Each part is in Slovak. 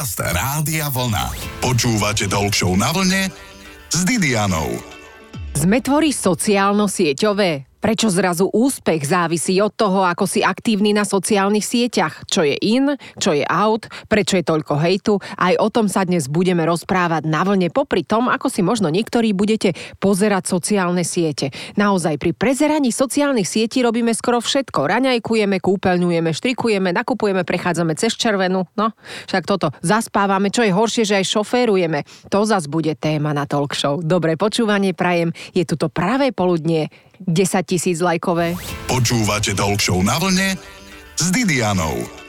Podcast Rádia Vlna. Počúvate Talk na vlne s Didianou. Sme tvorí sociálno-sieťové. Prečo zrazu úspech závisí od toho, ako si aktívny na sociálnych sieťach? Čo je in, čo je out, prečo je toľko hejtu? Aj o tom sa dnes budeme rozprávať na vlne popri tom, ako si možno niektorí budete pozerať sociálne siete. Naozaj pri prezeraní sociálnych sietí robíme skoro všetko. Raňajkujeme, kúpeľňujeme, štrikujeme, nakupujeme, prechádzame cez červenú. No, však toto zaspávame, čo je horšie, že aj šoférujeme. To zas bude téma na talk show. Dobré počúvanie prajem, je tu to pravé poludnie 10 tisíc lajkové. Počúvate Talk na vlne s Didianou.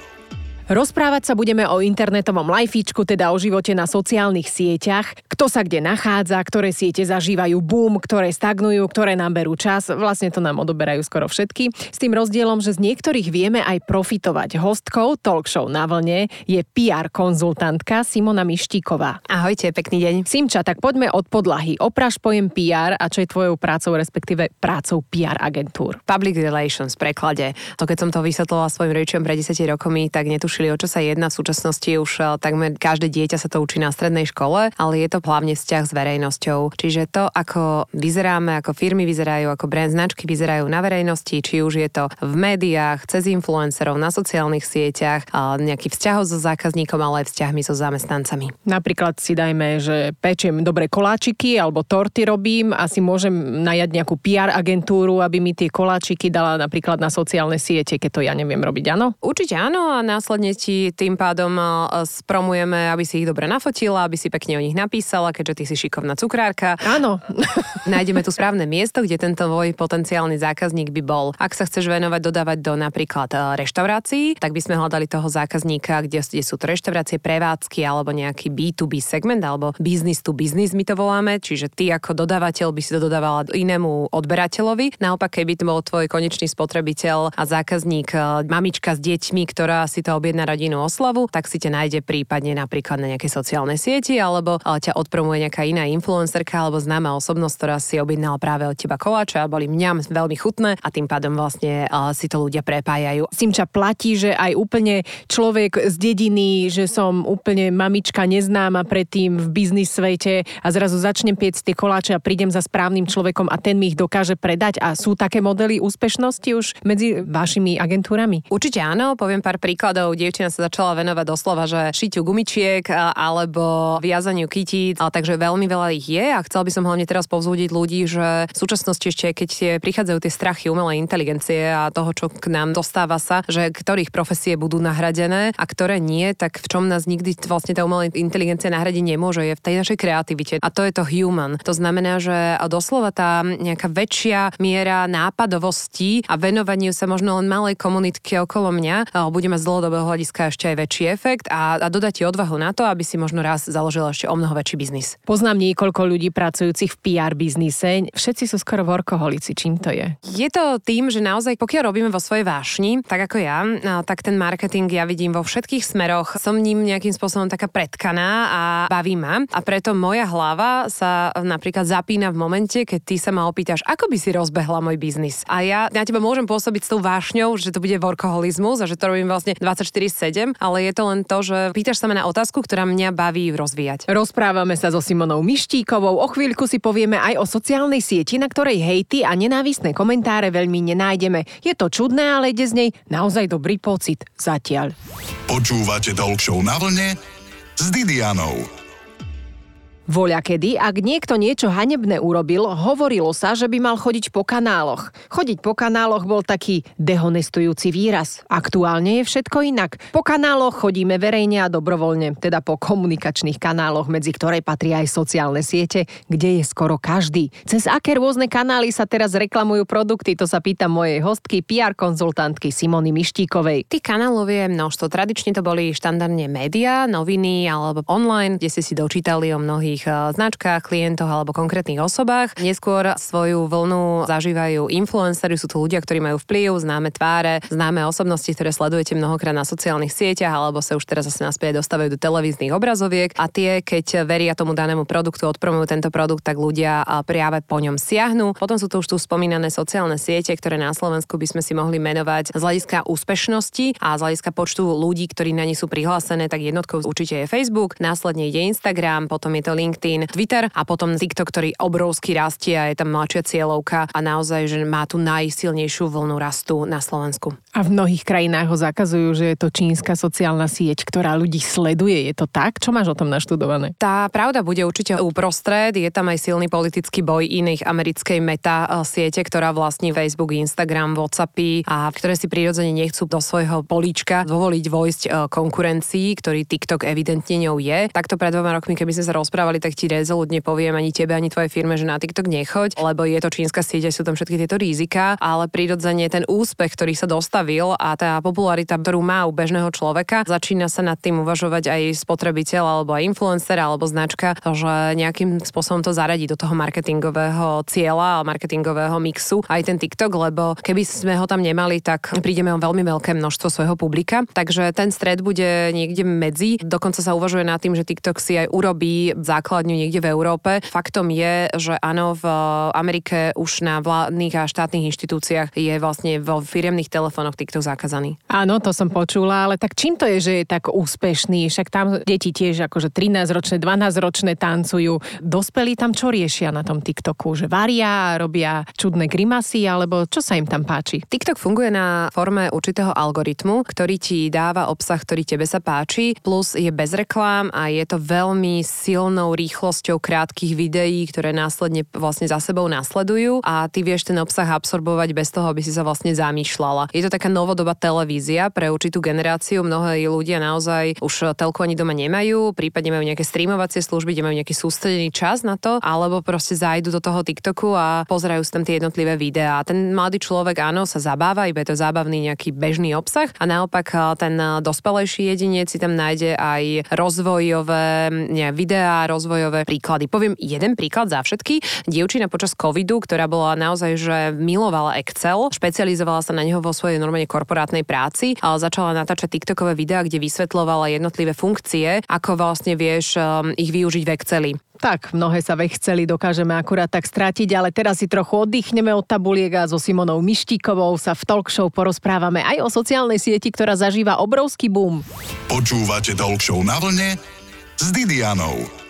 Rozprávať sa budeme o internetovom lajfíčku, teda o živote na sociálnych sieťach, kto sa kde nachádza, ktoré siete zažívajú boom, ktoré stagnujú, ktoré nám berú čas. Vlastne to nám odoberajú skoro všetky. S tým rozdielom, že z niektorých vieme aj profitovať. Hostkou talk show na vlne je PR konzultantka Simona Mištíková. Ahojte, pekný deň. Simča, tak poďme od podlahy. Opraš pojem PR a čo je tvojou prácou, respektíve prácou PR agentúr? Public relations v preklade. To keď som to vysvetlila svojim rodičom pred 10 rokmi, tak netušili netušili, o čo sa jedná. V súčasnosti už eh, takmer každé dieťa sa to učí na strednej škole, ale je to hlavne vzťah s verejnosťou. Čiže to, ako vyzeráme, ako firmy vyzerajú, ako brand značky vyzerajú na verejnosti, či už je to v médiách, cez influencerov, na sociálnych sieťach, nejaký vzťah so zákazníkom, ale aj vzťahmi so zamestnancami. Napríklad si dajme, že pečiem dobré koláčiky alebo torty robím a si môžem najať nejakú PR agentúru, aby mi tie koláčiky dala napríklad na sociálne siete, keď to ja neviem robiť, áno? Určite áno a následne ti tým pádom spromujeme, aby si ich dobre nafotila, aby si pekne o nich napísala, keďže ty si šikovná cukrárka. Áno. Nájdeme tu správne miesto, kde tento tvoj potenciálny zákazník by bol. Ak sa chceš venovať, dodávať do napríklad reštaurácií, tak by sme hľadali toho zákazníka, kde, kde sú to reštaurácie, prevádzky alebo nejaký B2B segment alebo business to business my to voláme, čiže ty ako dodávateľ by si to dodávala inému odberateľovi. Naopak, keby to bol tvoj konečný spotrebiteľ a zákazník, mamička s deťmi, ktorá si to objedná na rodinnú oslavu, tak si ťa nájde prípadne napríklad na nejakej sociálnej sieti alebo ťa odpromuje nejaká iná influencerka alebo známa osobnosť, ktorá si objednala práve od teba koláče a boli mňam veľmi chutné a tým pádom vlastne si to ľudia prepájajú. Simča platí, že aj úplne človek z dediny, že som úplne mamička neznáma predtým v biznis svete a zrazu začnem piec tie koláče a prídem za správnym človekom a ten mi ich dokáže predať a sú také modely úspešnosti už medzi vašimi agentúrami? Určite áno, poviem pár príkladov dievčina sa začala venovať doslova, že šiťu gumičiek alebo viazaniu kytí, ale takže veľmi veľa ich je a chcel by som hlavne teraz povzúdiť ľudí, že v súčasnosti ešte, keď prichádzajú tie strachy umelej inteligencie a toho, čo k nám dostáva sa, že ktorých profesie budú nahradené a ktoré nie, tak v čom nás nikdy vlastne tá umelá inteligencia nahradiť nemôže, je v tej našej kreativite. A to je to human. To znamená, že doslova tá nejaká väčšia miera nápadovosti a venovaniu sa možno len malej komunitke okolo mňa bude mať z dlhodobého hľadiska ešte aj väčší efekt a, a dodať ti odvahu na to, aby si možno raz založil ešte o mnoho väčší biznis. Poznám niekoľko ľudí pracujúcich v PR biznise. Všetci sú skoro workoholici. Čím to je? Je to tým, že naozaj pokiaľ robíme vo svojej vášni, tak ako ja, tak ten marketing ja vidím vo všetkých smeroch. Som ním nejakým spôsobom taká predkaná a baví ma. A preto moja hlava sa napríklad zapína v momente, keď ty sa ma opýtaš, ako by si rozbehla môj biznis. A ja na teba môžem pôsobiť s tou vášňou, že to bude workoholizmus a že to robím vlastne 24 7, ale je to len to, že pýtaš sa ma na otázku, ktorá mňa baví rozvíjať. Rozprávame sa so Simonou Mištíkovou, o chvíľku si povieme aj o sociálnej sieti, na ktorej hejty a nenávistné komentáre veľmi nenájdeme. Je to čudné, ale ide z nej naozaj dobrý pocit. Zatiaľ. Počúvate Talk na vlne s Didianou. Voľa kedy, ak niekto niečo hanebné urobil, hovorilo sa, že by mal chodiť po kanáloch. Chodiť po kanáloch bol taký dehonestujúci výraz. Aktuálne je všetko inak. Po kanáloch chodíme verejne a dobrovoľne, teda po komunikačných kanáloch, medzi ktoré patrí aj sociálne siete, kde je skoro každý. Cez aké rôzne kanály sa teraz reklamujú produkty, to sa pýta mojej hostky, PR konzultantky Simony Mištíkovej. Tých kanálov je množstvo. Tradične to boli štandardne médiá, noviny alebo online, kde ste si dočítali o mnohých konkrétnych e, značkách, klientoch alebo konkrétnych osobách. Neskôr svoju vlnu zažívajú influencery, sú to ľudia, ktorí majú vplyv, známe tváre, známe osobnosti, ktoré sledujete mnohokrát na sociálnych sieťach alebo sa už teraz zase naspäť dostávajú do televíznych obrazoviek a tie, keď veria tomu danému produktu, odpromujú tento produkt, tak ľudia práve po ňom siahnu. Potom sú to už tu spomínané sociálne siete, ktoré na Slovensku by sme si mohli menovať z hľadiska úspešnosti a z hľadiska počtu ľudí, ktorí na ne sú prihlásené, tak jednotkou určite je Facebook, následne ide Instagram, potom je to LinkedIn, Twitter a potom TikTok, ktorý obrovsky rastie a je tam mladšia cieľovka a naozaj, že má tu najsilnejšiu vlnu rastu na Slovensku. A v mnohých krajinách ho zakazujú, že je to čínska sociálna sieť, ktorá ľudí sleduje. Je to tak? Čo máš o tom naštudované? Tá pravda bude určite uprostred. Je tam aj silný politický boj iných americkej meta eh, siete, ktorá vlastní Facebook, Instagram, Whatsappy a ktoré si prirodzene nechcú do svojho políčka dovoliť vojsť eh, konkurencii, ktorý TikTok evidentne ňou je. Takto pred dvoma rokmi, keby sme sa rozprávali, tak ti rezolutne poviem ani tebe, ani tvojej firme, že na TikTok nechoď, lebo je to čínska sieť, sú tam všetky tieto rizika, ale prirodzene ten úspech, ktorý sa dostavil a tá popularita, ktorú má u bežného človeka, začína sa nad tým uvažovať aj spotrebiteľ alebo aj influencer alebo značka, že nejakým spôsobom to zaradí do toho marketingového cieľa a marketingového mixu aj ten TikTok, lebo keby sme ho tam nemali, tak prídeme o veľmi veľké množstvo svojho publika. Takže ten stred bude niekde medzi. Dokonca sa uvažuje nad tým, že TikTok si aj urobí základňu niekde v Európe. Faktom je, že áno, v Amerike už na vládnych a štátnych inštitúciách je vlastne vo firemných telefónoch TikTok zakázaný. Áno, to som počula, ale tak čím to je, že je tak úspešný? Však tam deti tiež akože 13-ročné, 12-ročné tancujú. Dospelí tam čo riešia na tom TikToku? Že varia, robia čudné grimasy, alebo čo sa im tam páči? TikTok funguje na forme určitého algoritmu, ktorý ti dáva obsah, ktorý tebe sa páči, plus je bez reklám a je to veľmi silnou rýchlosťou krátkých videí, ktoré následne vlastne za sebou nasledujú a ty vieš ten obsah absorbovať bez toho, aby si sa vlastne zamýšľala. Je to taká novodobá televízia pre určitú generáciu. Mnohí ľudia naozaj už telku ani doma nemajú, prípadne majú nejaké streamovacie služby, kde majú nejaký sústredený čas na to, alebo proste zajdu do toho TikToku a pozerajú si tam tie jednotlivé videá. Ten mladý človek áno sa zabáva, iba je to zábavný nejaký bežný obsah a naopak ten dospelejší jedinec si tam nájde aj rozvojové videá, rozvojové príklady. Poviem jeden príklad za všetky. Dievčina počas covidu, ktorá bola naozaj, že milovala Excel, špecializovala sa na neho vo svojej normálne korporátnej práci, ale začala natáčať TikTokové videá, kde vysvetlovala jednotlivé funkcie, ako vlastne vieš um, ich využiť v Exceli. Tak, mnohé sa vechceli dokážeme akurát tak strátiť, ale teraz si trochu oddychneme od tabuliek a so Simonou Mištíkovou sa v talk show porozprávame aj o sociálnej sieti, ktorá zažíva obrovský boom. Počúvate talk show na vlne s Didianou.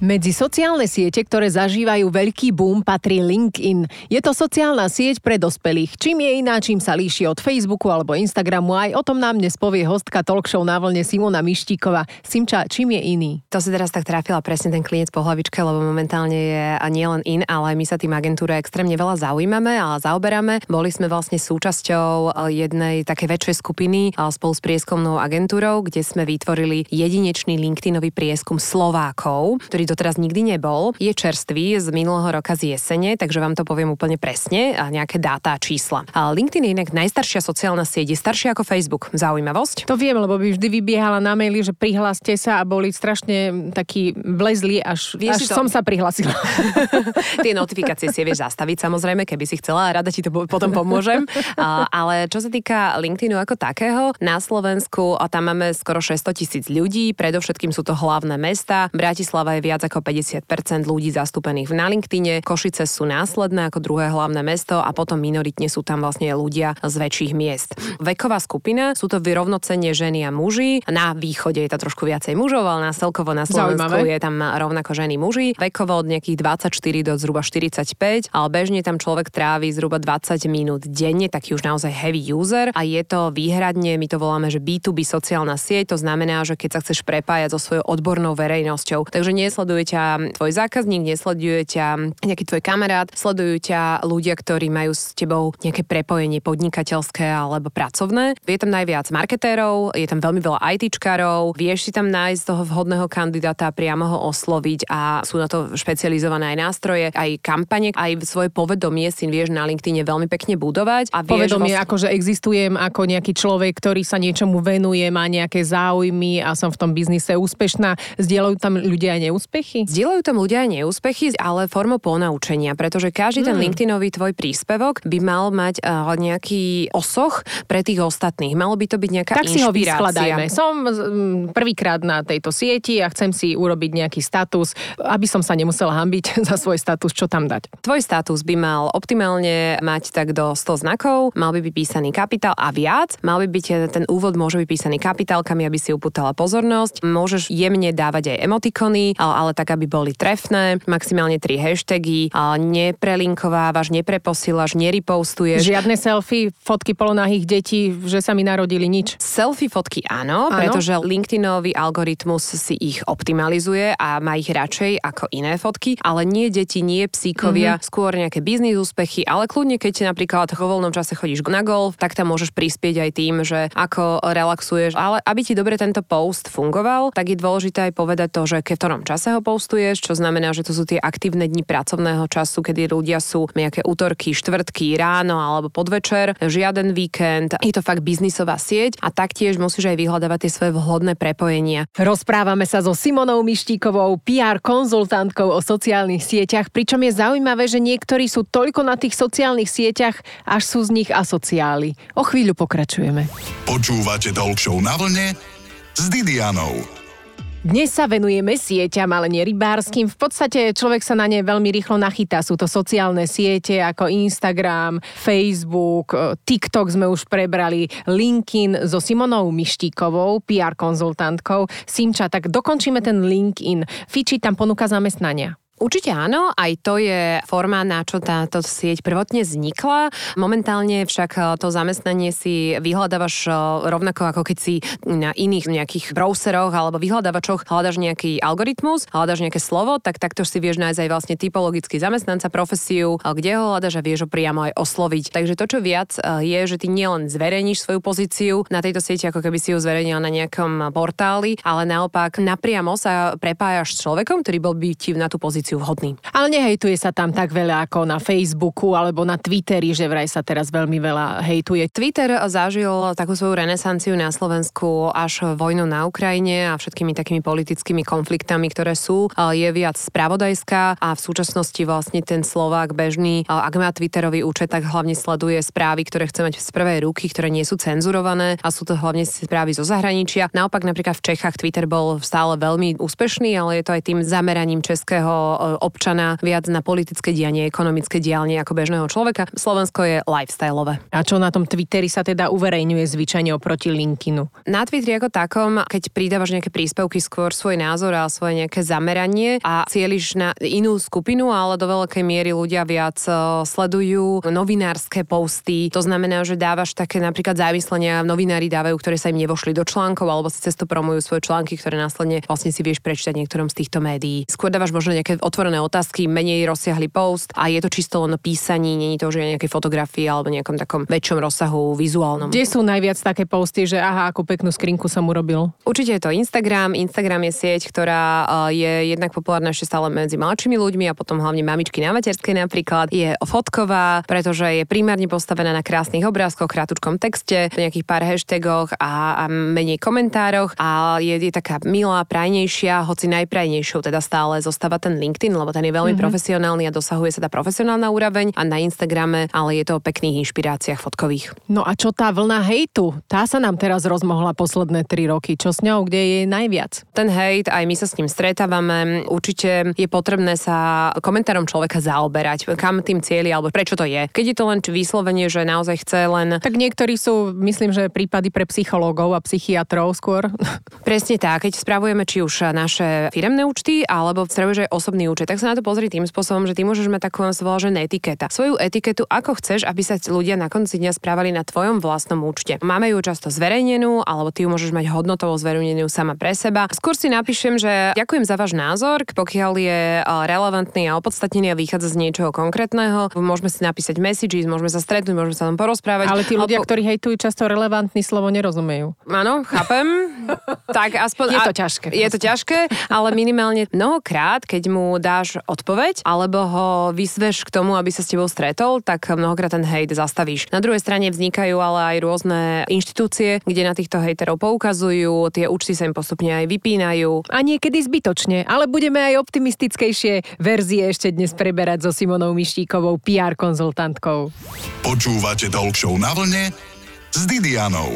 Medzi sociálne siete, ktoré zažívajú veľký boom, patrí LinkedIn. Je to sociálna sieť pre dospelých. Čím je iná, čím sa líši od Facebooku alebo Instagramu, aj o tom nám dnes povie hostka talkshow na vlne Simona Mištíková. Simča, čím je iný? To si teraz tak trafila presne ten klient po hlavičke, lebo momentálne je a nie len in, ale my sa tým agentúre extrémne veľa zaujímame a zaoberáme. Boli sme vlastne súčasťou jednej takej väčšej skupiny spolu s prieskumnou agentúrou, kde sme vytvorili jedinečný LinkedInový prieskum Slovákov, ktorý doteraz nikdy nebol. Je čerstvý z minulého roka z jesene, takže vám to poviem úplne presne a nejaké dáta a čísla. A LinkedIn je inak najstaršia sociálna sieť, je staršia ako Facebook. Zaujímavosť? To viem, lebo by vždy vybiehala na maili, že prihláste sa a boli strašne takí vlezli, až, až to... som sa prihlasila. Tie notifikácie si vieš zastaviť samozrejme, keby si chcela a rada ti to potom pomôžem. A, ale čo sa týka LinkedInu ako takého, na Slovensku a tam máme skoro 600 tisíc ľudí, predovšetkým sú to hlavné mesta. Bratislava je viac viac ako 50% ľudí zastúpených na LinkedIne. Košice sú následné ako druhé hlavné mesto a potom minoritne sú tam vlastne ľudia z väčších miest. Veková skupina sú to vyrovnocenie ženy a muži. Na východe je to trošku viacej mužov, ale na celkovo na Slovensku Zaujímavé. je tam rovnako ženy muži. Vekovo od nejakých 24 do zhruba 45, ale bežne tam človek trávi zhruba 20 minút denne, taký už naozaj heavy user a je to výhradne, my to voláme, že B2B sociálna sieť, to znamená, že keď sa chceš prepájať so svojou odbornou verejnosťou. Takže nie nesleduje ťa tvoj zákazník, nesleduje ťa nejaký tvoj kamarát, sledujú ťa ľudia, ktorí majú s tebou nejaké prepojenie podnikateľské alebo pracovné. Je tam najviac marketérov, je tam veľmi veľa ITčkarov, vieš si tam nájsť toho vhodného kandidáta, priamo ho osloviť a sú na to špecializované aj nástroje, aj kampane, aj svoje povedomie si vieš na LinkedIn veľmi pekne budovať. A vieš povedomie, vlastne... ako že existujem ako nejaký človek, ktorý sa niečomu venuje, má nejaké záujmy a som v tom biznise úspešná. Zdieľajú tam ľudia aj neúspešné neúspechy? Zdieľajú tam ľudia aj neúspechy, ale formou ponaučenia, pretože každý ten Hmm. LinkedInový tvoj príspevok by mal mať uh, nejaký osoch pre tých ostatných. Malo by to byť nejaká Tak si ho inšpirácia. vyskladajme. Som mm, prvýkrát na tejto sieti a chcem si urobiť nejaký status, aby som sa nemusela hambiť za svoj status, čo tam dať. Tvoj status by mal optimálne mať tak do 100 znakov, mal by byť písaný kapitál a viac. Mal by byť, eh, ten úvod môže byť písaný kapitálkami, aby si upútala pozornosť. Môžeš jemne dávať aj emotikony, ale, ale tak, aby boli trefné. Maximálne tri hashtagy. A neprelinkovávaš, nepreposílaš, nerepostuješ. Žiadne selfie, fotky polonahých detí, že sa mi narodili nič. Selfie fotky áno, Áno. pretože LinkedInový algoritmus si ich optimalizuje a má ich radšej ako iné fotky, ale nie deti, nie psíkovia, mm-hmm. skôr nejaké biznis úspechy, ale kľudne keď napríklad vo voľnom čase chodíš na golf, tak tam môžeš prispieť aj tým, že ako relaxuješ. Ale aby ti dobre tento post fungoval, tak je dôležité aj povedať to, že ke v ktorom čase ho postuješ, čo znamená, že to sú tie aktívne dni pracovného času, kedy ľudia sú nejaké útorky, štvrtky, ráno alebo podvečer, žiaden víkend. Je to fakt biznisová sieť a taktiež musíš aj vyhľadávať tie svoje vhodné prepojenia. Rozprávame sa so Simonou Mištíkovou, PR konzultantkou o sociálnych sieťach, pričom je zaujímavé, že niektorí sú toľko na tých sociálnych sieťach, až sú z nich asociáli. O chvíľu pokračujeme. Počúvate Talk Show na vlne s Didianou. Dnes sa venujeme sieťam, ale nie rybárským. V podstate človek sa na ne veľmi rýchlo nachytá. Sú to sociálne siete ako Instagram, Facebook, e, TikTok sme už prebrali, LinkedIn so Simonou Mištíkovou, PR konzultantkou. Simča, tak dokončíme ten LinkedIn. Fiči tam ponúka zamestnania. Určite áno, aj to je forma, na čo táto sieť prvotne vznikla. Momentálne však eh, to zamestnanie si vyhľadávaš eh, rovnako ako keď si na iných nejakých browseroch alebo vyhľadávačoch hľadaš nejaký algoritmus, hľadaš nejaké slovo, tak takto si vieš nájsť aj vlastne typologický zamestnanca, profesiu, eh, kde ho hľadaš a vieš ho priamo aj osloviť. Takže to, čo viac je, že ty nielen zverejníš svoju pozíciu na tejto sieti, ako keby si ju zverejnil na nejakom portáli, ale naopak napriamo sa prepájaš s človekom, ktorý bol by ti na tú pozíciu vhodný. Ale nehejtuje sa tam tak veľa ako na Facebooku alebo na Twitteri, že vraj sa teraz veľmi veľa hejtuje. Twitter zažil takú svoju renesanciu na Slovensku až vojnu na Ukrajine a všetkými takými politickými konfliktami, ktoré sú. Je viac spravodajská a v súčasnosti vlastne ten Slovák bežný, ak má Twitterový účet, tak hlavne sleduje správy, ktoré chce mať z prvej ruky, ktoré nie sú cenzurované a sú to hlavne správy zo zahraničia. Naopak napríklad v Čechách Twitter bol stále veľmi úspešný, ale je to aj tým zameraním českého občana viac na politické dianie, ekonomické dianie ako bežného človeka. Slovensko je lifestyleové. A čo na tom Twitteri sa teda uverejňuje zvyčajne oproti LinkedInu? Na Twitteri ako takom, keď pridávaš nejaké príspevky, skôr svoj názor a svoje nejaké zameranie a cieliš na inú skupinu, ale do veľkej miery ľudia viac e, sledujú novinárske posty. To znamená, že dávaš také napríklad zámyslenia, novinári dávajú, ktoré sa im nevošli do článkov, alebo si cez to promujú svoje články, ktoré následne vlastne si vieš prečítať niektorom z týchto médií. Skôr dávaš možno nejaké otvorené otázky, menej rozsiahly post a je to čisto len písaní, není to už nejaké fotografie alebo nejakom takom väčšom rozsahu vizuálnom. Kde sú najviac také posty, že aha, akú peknú skrinku som urobil? Určite je to Instagram. Instagram je sieť, ktorá uh, je jednak populárna ešte stále medzi mladšími ľuďmi a potom hlavne mamičky na materskej napríklad. Je fotková, pretože je primárne postavená na krásnych obrázkoch, krátučkom texte, nejakých pár hashtagoch a, a menej komentároch a je, je taká milá, prajnejšia, hoci najprajnejšou teda stále zostáva ten LinkedIn, lebo ten je veľmi mm-hmm. profesionálny a dosahuje sa tá profesionálna úroveň a na Instagrame, ale je to o pekných inšpiráciách fotkových. No a čo tá vlna hejtu? Tá sa nám teraz rozmohla posledné tri roky. Čo s ňou? Kde je najviac? Ten hejt, aj my sa s ním stretávame. Určite je potrebné sa komentárom človeka zaoberať, kam tým cieli alebo prečo to je. Keď je to len vyslovenie, že naozaj chce len... Tak niektorí sú, myslím, že prípady pre psychológov a psychiatrov skôr. Presne tak, keď spravujeme či už naše firemné účty, alebo spravuješ aj osobný účet, tak sa na to pozri tým spôsobom, že ty môžeš mať takú zvolaženú etiketa. Svoju etiketu, ako chceš, aby sa ľudia na konci dňa správali na tvojom vlastnom účte. Máme ju často zverejnenú, alebo ty ju môžeš mať hodnotovo zverejnenú sama pre seba. Skôr si napíšem, že ďakujem za váš názor, pokiaľ je relevantný a opodstatnený a vychádza z niečoho konkrétneho. Môžeme si napísať messages, môžeme sa stretnúť, môžeme sa tam porozprávať. Ale tí ľudia, Alebo- ktorí hejtujú, často relevantný slovo nerozumejú. Áno, chápem. tak aspoň... Je to ťažké. Je to ťažké, ale minimálne mnohokrát, keď mu mu dáš odpoveď, alebo ho vyzveš k tomu, aby sa s tebou stretol, tak mnohokrát ten hejt zastavíš. Na druhej strane vznikajú ale aj rôzne inštitúcie, kde na týchto hejterov poukazujú, tie účty sa im postupne aj vypínajú. A niekedy zbytočne, ale budeme aj optimistickejšie verzie ešte dnes preberať so Simonou Mištíkovou, PR konzultantkou. Počúvate Talk na vlne s Didianou.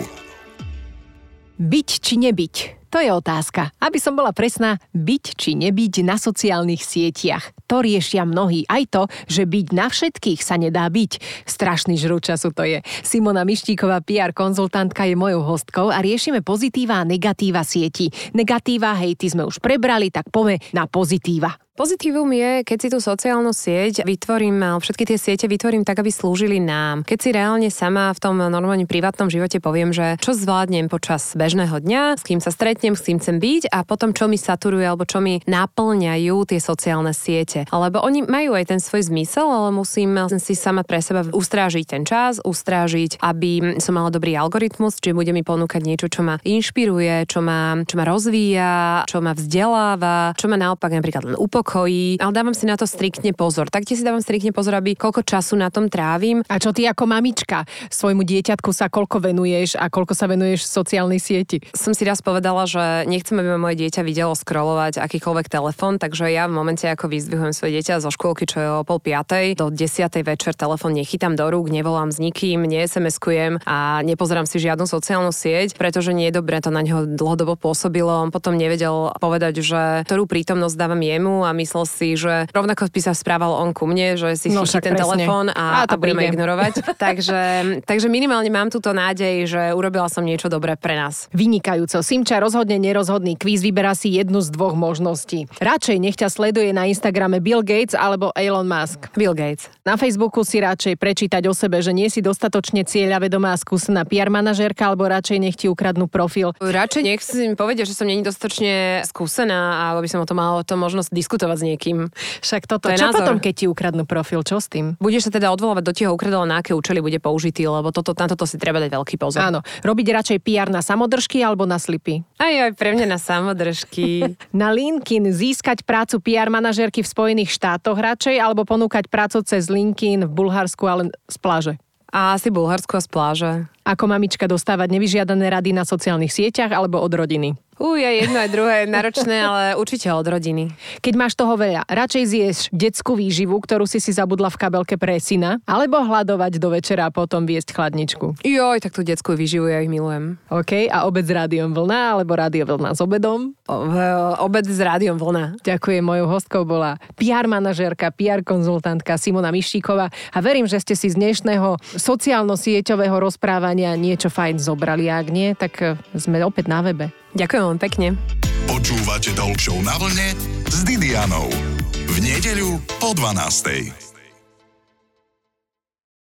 Byť či nebyť? To je otázka. Aby som bola presná, byť či nebyť na sociálnych sietiach. To riešia mnohí. Aj to, že byť na všetkých sa nedá byť. Strašný žrú času to je. Simona Mištíková, PR konzultantka, je mojou hostkou a riešime pozitíva a negatíva sieti. Negatíva, hej, ty sme už prebrali, tak pome na pozitíva. Pozitívum je, keď si tú sociálnu sieť vytvorím, všetky tie siete vytvorím tak, aby slúžili nám. Keď si reálne sama v tom normálne privátnom živote poviem, že čo zvládnem počas bežného dňa, s kým sa stretnem, s kým chcem byť a potom čo mi saturuje alebo čo mi naplňajú tie sociálne siete. Alebo oni majú aj ten svoj zmysel, ale musím si sama pre seba ustrážiť ten čas, ustrážiť, aby som mala dobrý algoritmus, čiže bude mi ponúkať niečo, čo ma inšpiruje, čo ma, čo ma rozvíja, čo ma vzdeláva, čo ma naopak napríklad len upokojuje pokoji, ale dávam si na to striktne pozor. Taktiež si dávam striktne pozor, aby koľko času na tom trávim. A čo ty ako mamička svojmu dieťatku sa koľko venuješ a koľko sa venuješ sociálnej sieti? Som si raz povedala, že nechcem, aby moje dieťa videlo scrollovať akýkoľvek telefón, takže ja v momente, ako vyzdvihujem svoje dieťa zo škôlky, čo je o pol piatej, do desiatej večer telefón nechytám do rúk, nevolám s nikým, ne sms a nepozerám si žiadnu sociálnu sieť, pretože nie je dobré to na neho dlhodobo pôsobilo. On potom nevedel povedať, že ktorú prítomnosť dávam jemu a myslel si, že rovnako by sa správal on ku mne, že si no, ten telefón a, a, to a budeme ignorovať. takže, takže minimálne mám túto nádej, že urobila som niečo dobré pre nás. Vynikajúco. Simča rozhodne nerozhodný kvíz vyberá si jednu z dvoch možností. Radšej nech ťa sleduje na Instagrame Bill Gates alebo Elon Musk. Bill Gates. Na Facebooku si radšej prečítať o sebe, že nie si dostatočne cieľavedomá a skúsená PR manažérka, alebo radšej nech ti ukradnú profil. Radšej nech si mi povedia, že som není dostatočne skúsená, alebo by som o tom mala to možnosť diskutovať diskutovať s niekým. Však toto. To Čo názor. potom, keď ti ukradnú profil? Čo s tým? Budeš sa teda odvolávať do tieho ukradol, na aké účely bude použitý, lebo toto, na toto si treba dať veľký pozor. Áno. Robiť radšej PR na samodržky alebo na slipy? Aj, aj pre mňa na samodržky. na LinkedIn získať prácu PR manažerky v Spojených štátoch radšej alebo ponúkať prácu cez LinkedIn v Bulharsku, ale z pláže? A asi Bulharsko z pláže. Ako mamička dostávať nevyžiadané rady na sociálnych sieťach alebo od rodiny? Uj, je jedno aj druhé náročné, ale určite od rodiny. Keď máš toho veľa, radšej zješ detskú výživu, ktorú si si zabudla v kabelke pre syna, alebo hľadovať do večera a potom viesť chladničku. Joj, tak tú detskú výživu ja ich milujem. OK, a obed s rádiom vlna, alebo rádio vlna s obedom? O, obed s rádiom vlna. Ďakujem, mojou hostkou bola PR manažérka, PR konzultantka Simona Mišíková a verím, že ste si z dnešného sociálno-sieťového rozprávania niečo fajn zobrali. Ak nie, tak sme opäť na webe. Ďakujem vám pekne. Počúvate Talk na vlne s Didianou. V nedeľu po 12.